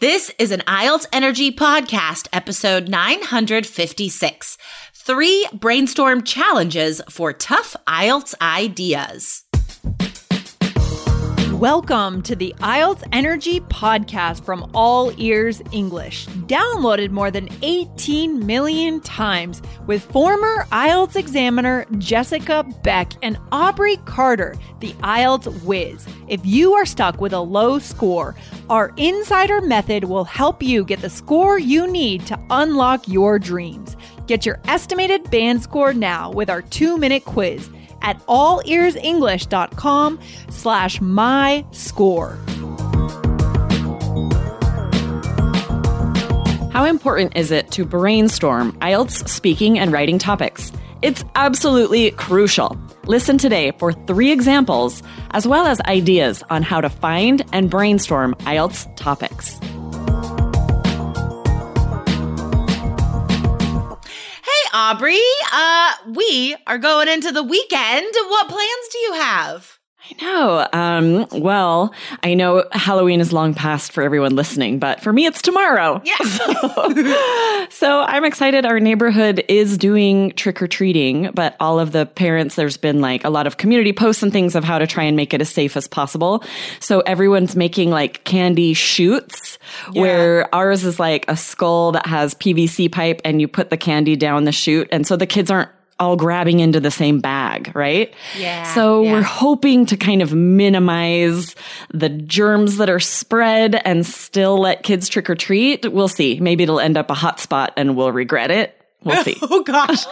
This is an IELTS Energy Podcast, episode 956 Three Brainstorm Challenges for Tough IELTS Ideas. Welcome to the IELTS Energy Podcast from All Ears English, downloaded more than 18 million times with former IELTS examiner Jessica Beck and Aubrey Carter, the IELTS whiz. If you are stuck with a low score, our insider method will help you get the score you need to unlock your dreams. Get your estimated band score now with our two-minute quiz at allearsenglish.com slash my score. How important is it to brainstorm IELTS speaking and writing topics? It's absolutely crucial. Listen today for three examples, as well as ideas on how to find and brainstorm IELTS topics. Aubrey, uh, we are going into the weekend. What plans do you have? I know. Um, well, I know Halloween is long past for everyone listening, but for me, it's tomorrow. Yeah. so, so I'm excited. Our neighborhood is doing trick or treating, but all of the parents, there's been like a lot of community posts and things of how to try and make it as safe as possible. So everyone's making like candy chutes yeah. where ours is like a skull that has PVC pipe and you put the candy down the chute. And so the kids aren't all grabbing into the same bag, right? Yeah. So yeah. we're hoping to kind of minimize the germs that are spread and still let kids trick or treat. We'll see. Maybe it'll end up a hot spot and we'll regret it. We'll see. oh gosh.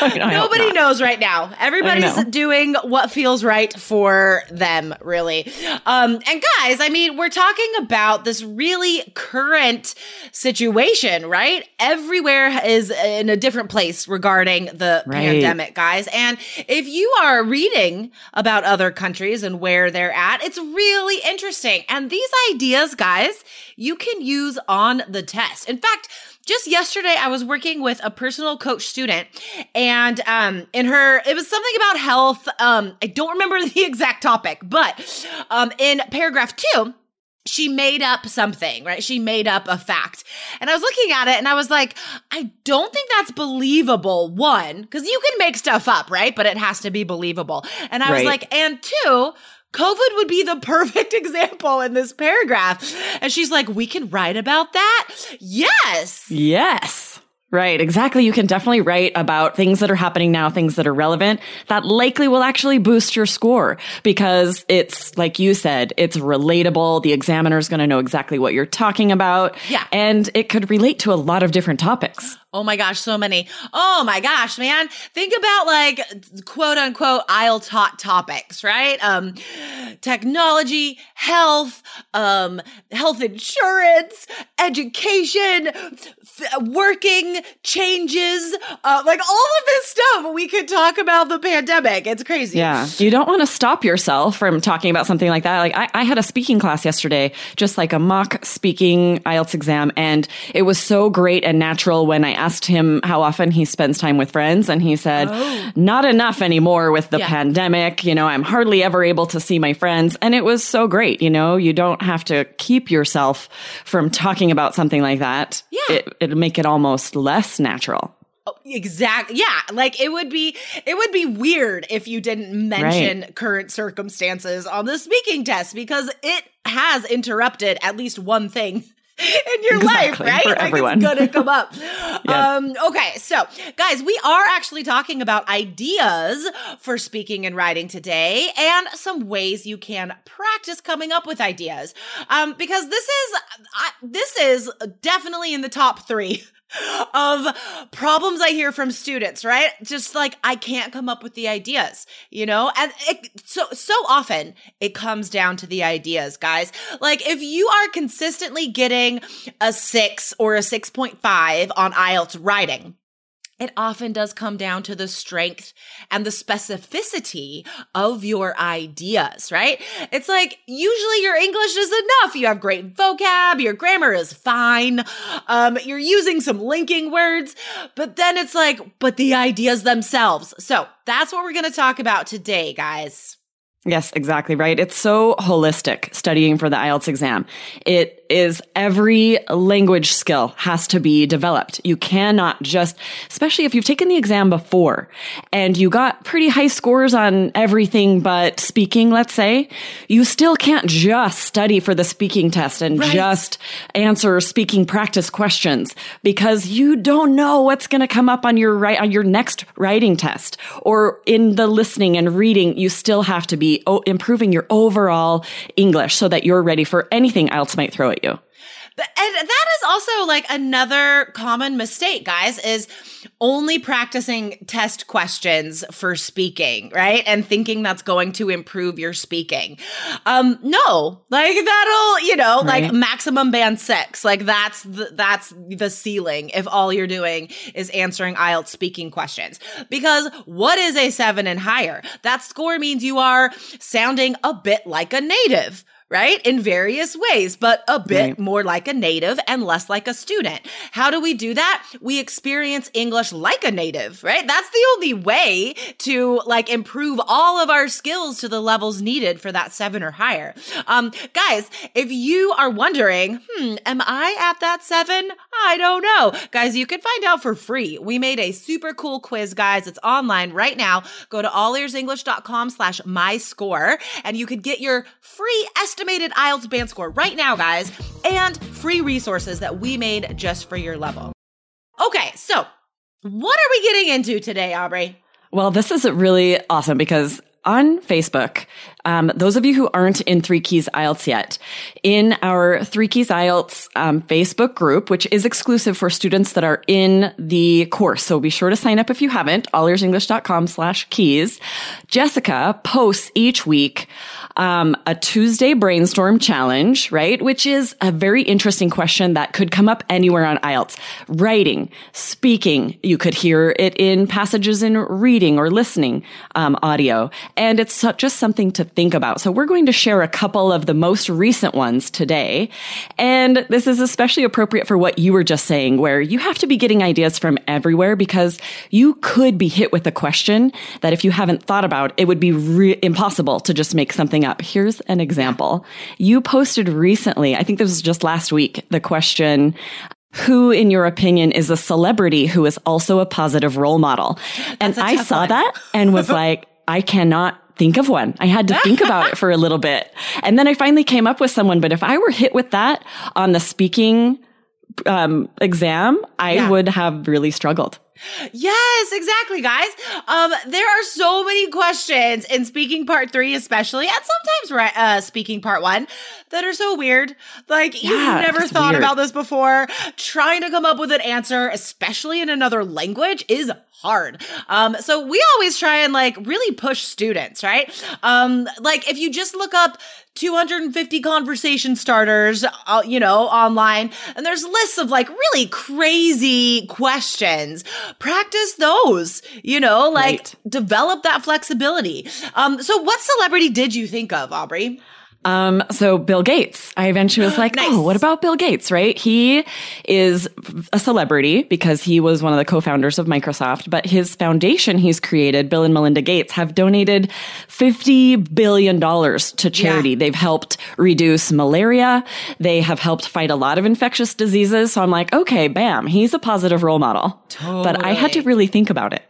Nobody knows right now. Everybody's doing what feels right for them, really. Um, and guys, I mean, we're talking about this really current situation, right? Everywhere is in a different place regarding the right. pandemic, guys. And if you are reading about other countries and where they're at, it's really interesting. And these ideas, guys, you can use on the test. In fact, just yesterday I was working with a personal coach student and um in her it was something about health um I don't remember the exact topic but um in paragraph 2 she made up something, right? She made up a fact. And I was looking at it and I was like, I don't think that's believable. One, because you can make stuff up, right? But it has to be believable. And I right. was like, and two, COVID would be the perfect example in this paragraph. And she's like, we can write about that? Yes. Yes. Right, exactly. You can definitely write about things that are happening now, things that are relevant that likely will actually boost your score because it's, like you said, it's relatable. The examiner is going to know exactly what you're talking about. Yeah. And it could relate to a lot of different topics. Oh my gosh, so many. Oh my gosh, man. Think about like quote unquote IELTS hot topics, right? Um, technology, health, um, health insurance, education, f- working changes, uh, like all of this stuff. We could talk about the pandemic. It's crazy. Yeah. You don't want to stop yourself from talking about something like that. Like I, I had a speaking class yesterday, just like a mock speaking IELTS exam. And it was so great and natural when I asked him how often he spends time with friends. And he said, oh. not enough anymore with the yeah. pandemic. You know, I'm hardly ever able to see my friends. And it was so great. You know, you don't have to keep yourself from talking about something like that. Yeah. It, it'll make it almost less natural. Oh, exactly. Yeah. Like it would be, it would be weird if you didn't mention right. current circumstances on the speaking test because it has interrupted at least one thing in your exactly, life, right? For like everyone. it's gonna come up. um, okay, so guys, we are actually talking about ideas for speaking and writing today, and some ways you can practice coming up with ideas. Um, because this is I, this is definitely in the top three of problems I hear from students, right? Just like I can't come up with the ideas, you know? And it, so so often it comes down to the ideas, guys. Like if you are consistently getting a 6 or a 6.5 on IELTS writing, it often does come down to the strength and the specificity of your ideas, right? It's like usually your English is enough. You have great vocab, your grammar is fine, um, you're using some linking words, but then it's like, but the ideas themselves. So that's what we're going to talk about today, guys. Yes, exactly right. It's so holistic studying for the IELTS exam. It is every language skill has to be developed. You cannot just, especially if you've taken the exam before and you got pretty high scores on everything but speaking, let's say, you still can't just study for the speaking test and right. just answer speaking practice questions because you don't know what's going to come up on your right, on your next writing test or in the listening and reading. You still have to be improving your overall English so that you're ready for anything else might throw at you. And that is also like another common mistake, guys, is only practicing test questions for speaking, right? And thinking that's going to improve your speaking. Um, no, like that'll, you know, right. like maximum band six. Like that's the, that's the ceiling if all you're doing is answering IELTS speaking questions. Because what is a seven and higher? That score means you are sounding a bit like a native right? In various ways, but a bit right. more like a native and less like a student. How do we do that? We experience English like a native, right? That's the only way to like improve all of our skills to the levels needed for that seven or higher. Um, guys, if you are wondering, hmm, am I at that seven? I don't know. Guys, you can find out for free. We made a super cool quiz, guys. It's online right now. Go to allearsenglish.com slash my score and you could get your free estimate estimated IELTS band score right now, guys, and free resources that we made just for your level. Okay, so what are we getting into today, Aubrey? Well, this is really awesome because on Facebook, um, those of you who aren't in Three Keys IELTS yet, in our Three Keys IELTS um, Facebook group, which is exclusive for students that are in the course. So be sure to sign up if you haven't, allearsenglish.com slash keys. Jessica posts each week um, a Tuesday brainstorm challenge, right? Which is a very interesting question that could come up anywhere on IELTS. Writing, speaking, you could hear it in passages in reading or listening um, audio. And it's just something to think about. So we're going to share a couple of the most recent ones today. And this is especially appropriate for what you were just saying, where you have to be getting ideas from everywhere because you could be hit with a question that if you haven't thought about, it would be re- impossible to just make something up. Here's an example. You posted recently, I think this was just last week, the question, who, in your opinion, is a celebrity who is also a positive role model? and I saw one. that and was like, I cannot think of one. I had to think about it for a little bit. And then I finally came up with someone. But if I were hit with that on the speaking um, exam, I yeah. would have really struggled. Yes, exactly, guys. Um, there are so many questions in speaking part three, especially, and sometimes uh, speaking part one, that are so weird. Like yeah, you've never thought weird. about this before. Trying to come up with an answer, especially in another language, is hard. Um, so we always try and like really push students, right? Um, like if you just look up 250 conversation starters, uh, you know, online, and there's lists of like really crazy questions. Practice those, you know, like right. develop that flexibility. Um, so what celebrity did you think of, Aubrey? Um, so Bill Gates, I eventually was like, nice. oh, what about Bill Gates, right? He is a celebrity because he was one of the co-founders of Microsoft, but his foundation he's created, Bill and Melinda Gates, have donated $50 billion to charity. Yeah. They've helped reduce malaria. They have helped fight a lot of infectious diseases. So I'm like, okay, bam, he's a positive role model. Totally. But I had to really think about it.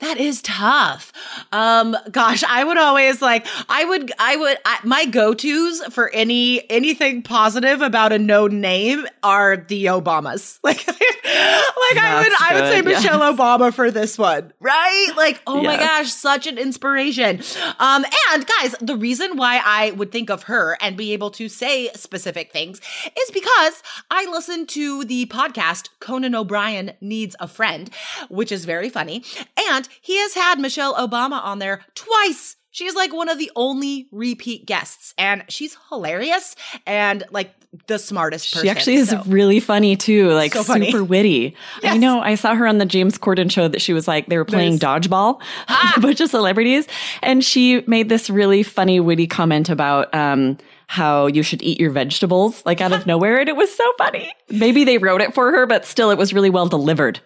That is tough. Um, gosh, I would always like, I would, I would, I, my go-tos for any, anything positive about a known name are the Obamas. Like, like I would, I would say yes. Michelle Obama for this one, right? Like, oh yes. my gosh, such an inspiration. Um, and guys, the reason why I would think of her and be able to say specific things is because I listen to the podcast Conan O'Brien Needs a Friend, which is very funny. And he has had Michelle Obama on there twice. She's like one of the only repeat guests, and she's hilarious and like the smartest person. She actually is so. really funny too, like so funny. super witty. Yes. I know I saw her on the James Corden show that she was like they were playing dodgeball, ah. a bunch of celebrities, and she made this really funny, witty comment about um, how you should eat your vegetables like out of nowhere, and it was so funny. Maybe they wrote it for her, but still, it was really well delivered.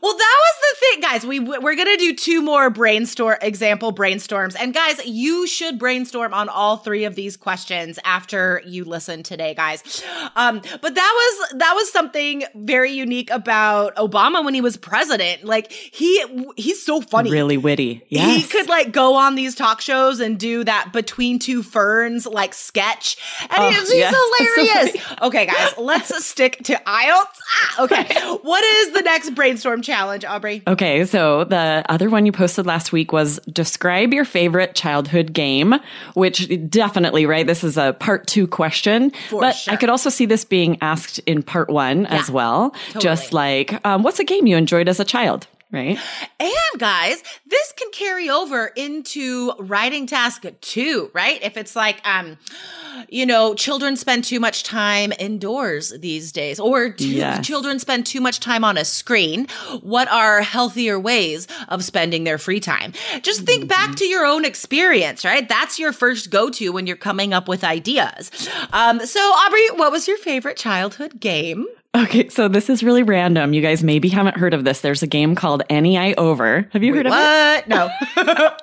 Well, that was the thing, guys. We we're gonna do two more brainstorm example brainstorms, and guys, you should brainstorm on all three of these questions after you listen today, guys. Um, but that was that was something very unique about Obama when he was president. Like he he's so funny, really witty. Yes. He could like go on these talk shows and do that between two ferns like sketch, and oh, he's, yes. hilarious. So okay, guys, let's stick to IELTS. Ah, okay, what is the next brainstorm challenge, Aubrey? Okay, so the other one you posted last week was describe your favorite childhood game, which definitely, right? This is a part two question. For but sure. I could also see this being asked in part one yeah, as well. Totally. Just like, um, what's a game you enjoyed as a child? Right? And guys, this can carry over into writing task two, right? If it's like, um, you know, children spend too much time indoors these days, or yes. children spend too much time on a screen. What are healthier ways of spending their free time? Just think mm-hmm. back to your own experience, right? That's your first go to when you're coming up with ideas. Um, so, Aubrey, what was your favorite childhood game? Okay, so this is really random. You guys maybe haven't heard of this. There's a game called Any Eye Over. Have you Wait, heard of what? it? No.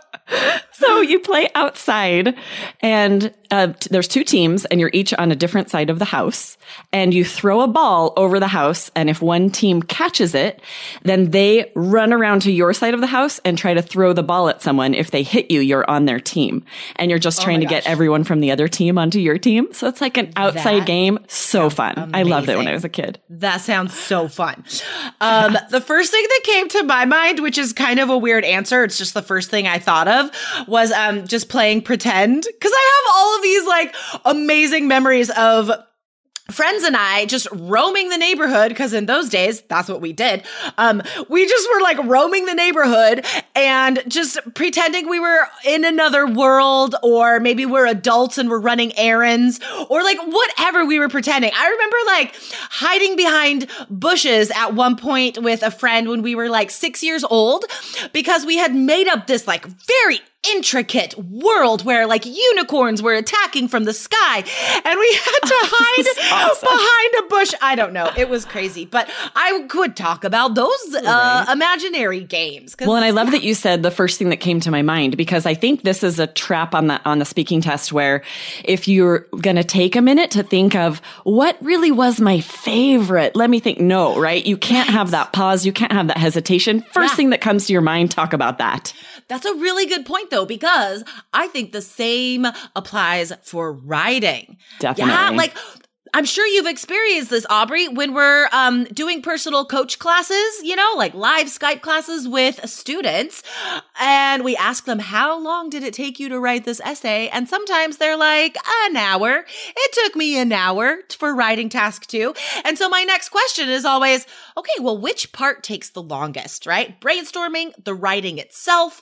so you play outside and uh, t- there's two teams and you're each on a different side of the house and you throw a ball over the house and if one team catches it then they run around to your side of the house and try to throw the ball at someone. If they hit you you're on their team and you're just oh trying to gosh. get everyone from the other team onto your team. So it's like an outside that game. So fun. Amazing. i loved it when i was a kid. That sounds so fun. Um, the first thing that came to my mind which is kind of a weird answer it's just the first thing i thought of of was um, just playing pretend because I have all of these like amazing memories of friends and I just roaming the neighborhood because in those days that's what we did. Um, we just were like roaming the neighborhood and just pretending we were in another world, or maybe we're adults and we're running errands, or like whatever we were pretending. I remember like hiding behind bushes at one point with a friend when we were like six years old because we had made up this like very intricate world where like unicorns were attacking from the sky and we had to hide awesome. behind a bush. I don't know. It was crazy, but I could talk about those uh, imaginary games. Well, and I love that you said the first thing that came to my mind because I think this is a trap on the on the speaking test where if you're going to take a minute to think of what really was my favorite, let me think. No, right? You can't right. have that pause. You can't have that hesitation. First yeah. thing that comes to your mind, talk about that. That's a really good point, though, because I think the same applies for writing. Definitely. Yeah, like I'm sure you've experienced this, Aubrey, when we're um, doing personal coach classes, you know, like live Skype classes with students. And we ask them, how long did it take you to write this essay? And sometimes they're like, an hour. It took me an hour for writing task two. And so my next question is always, okay, well, which part takes the longest, right? Brainstorming, the writing itself.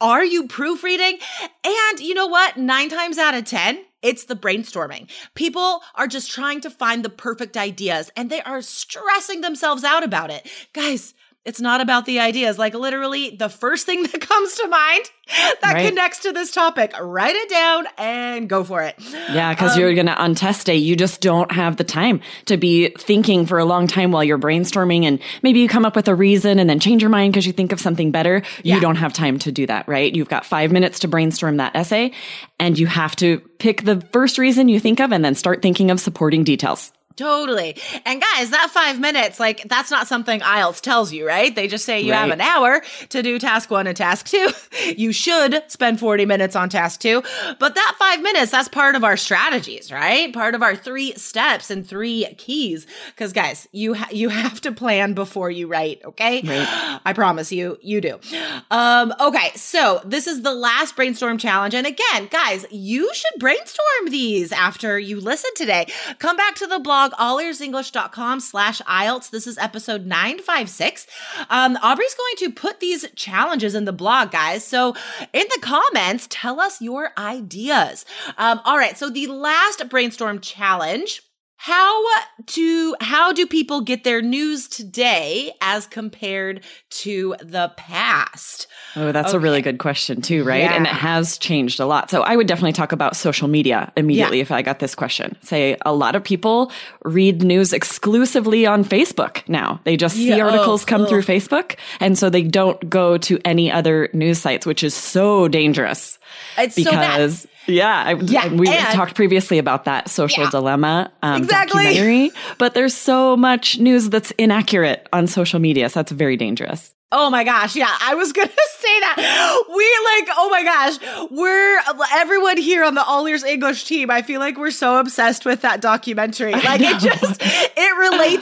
Are you proofreading? And you know what? Nine times out of 10, it's the brainstorming. People are just trying to find the perfect ideas and they are stressing themselves out about it. Guys, it's not about the ideas. Like literally the first thing that comes to mind that right. connects to this topic, write it down and go for it. Yeah, because um, you're going to on test day, you just don't have the time to be thinking for a long time while you're brainstorming and maybe you come up with a reason and then change your mind because you think of something better. You yeah. don't have time to do that, right? You've got five minutes to brainstorm that essay and you have to pick the first reason you think of and then start thinking of supporting details. Totally. And guys, that five minutes, like, that's not something IELTS tells you, right? They just say you right. have an hour to do task one and task two. you should spend 40 minutes on task two. But that five minutes, that's part of our strategies, right? Part of our three steps and three keys. Cause guys, you, ha- you have to plan before you write, okay? Right. I promise you, you do. Um, okay. So this is the last brainstorm challenge. And again, guys, you should brainstorm these after you listen today. Come back to the blog blog, allearsenglish.com slash IELTS. This is episode 956. Um, Aubrey's going to put these challenges in the blog, guys. So in the comments, tell us your ideas. Um, all right. So the last brainstorm challenge how to how do people get their news today as compared to the past? Oh, that's okay. a really good question too, right? Yeah. And it has changed a lot. So I would definitely talk about social media immediately yeah. if I got this question. Say a lot of people read news exclusively on Facebook now. They just see yeah. Oh, articles oh, come oh. through Facebook and so they don't go to any other news sites, which is so dangerous. It's because so yeah, I, yeah. we and, talked previously about that social yeah, dilemma um, exactly. documentary, but there's so much news that's inaccurate on social media, so that's very dangerous. Oh my gosh. Yeah. I was going to say that. We like, oh my gosh. We're everyone here on the All Ears English team. I feel like we're so obsessed with that documentary. Like it just, it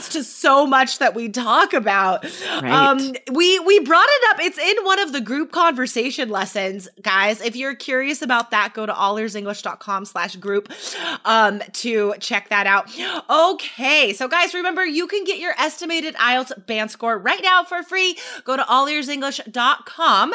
relates to so much that we talk about. Right. Um, we, we brought it up. It's in one of the group conversation lessons, guys. If you're curious about that, go to allearsenglish.com slash group, um, to check that out. Okay. So guys, remember you can get your estimated IELTS band score right now for free. Go to to allearsenglish.com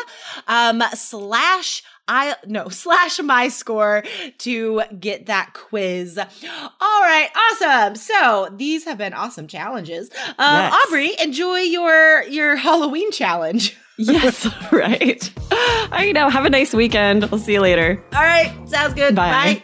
um, slash I no slash my score to get that quiz. All right, awesome. So these have been awesome challenges. Uh, yes. Aubrey, enjoy your your Halloween challenge. yes, right. I know. Have a nice weekend. We'll see you later. All right, sounds good. Bye. Bye.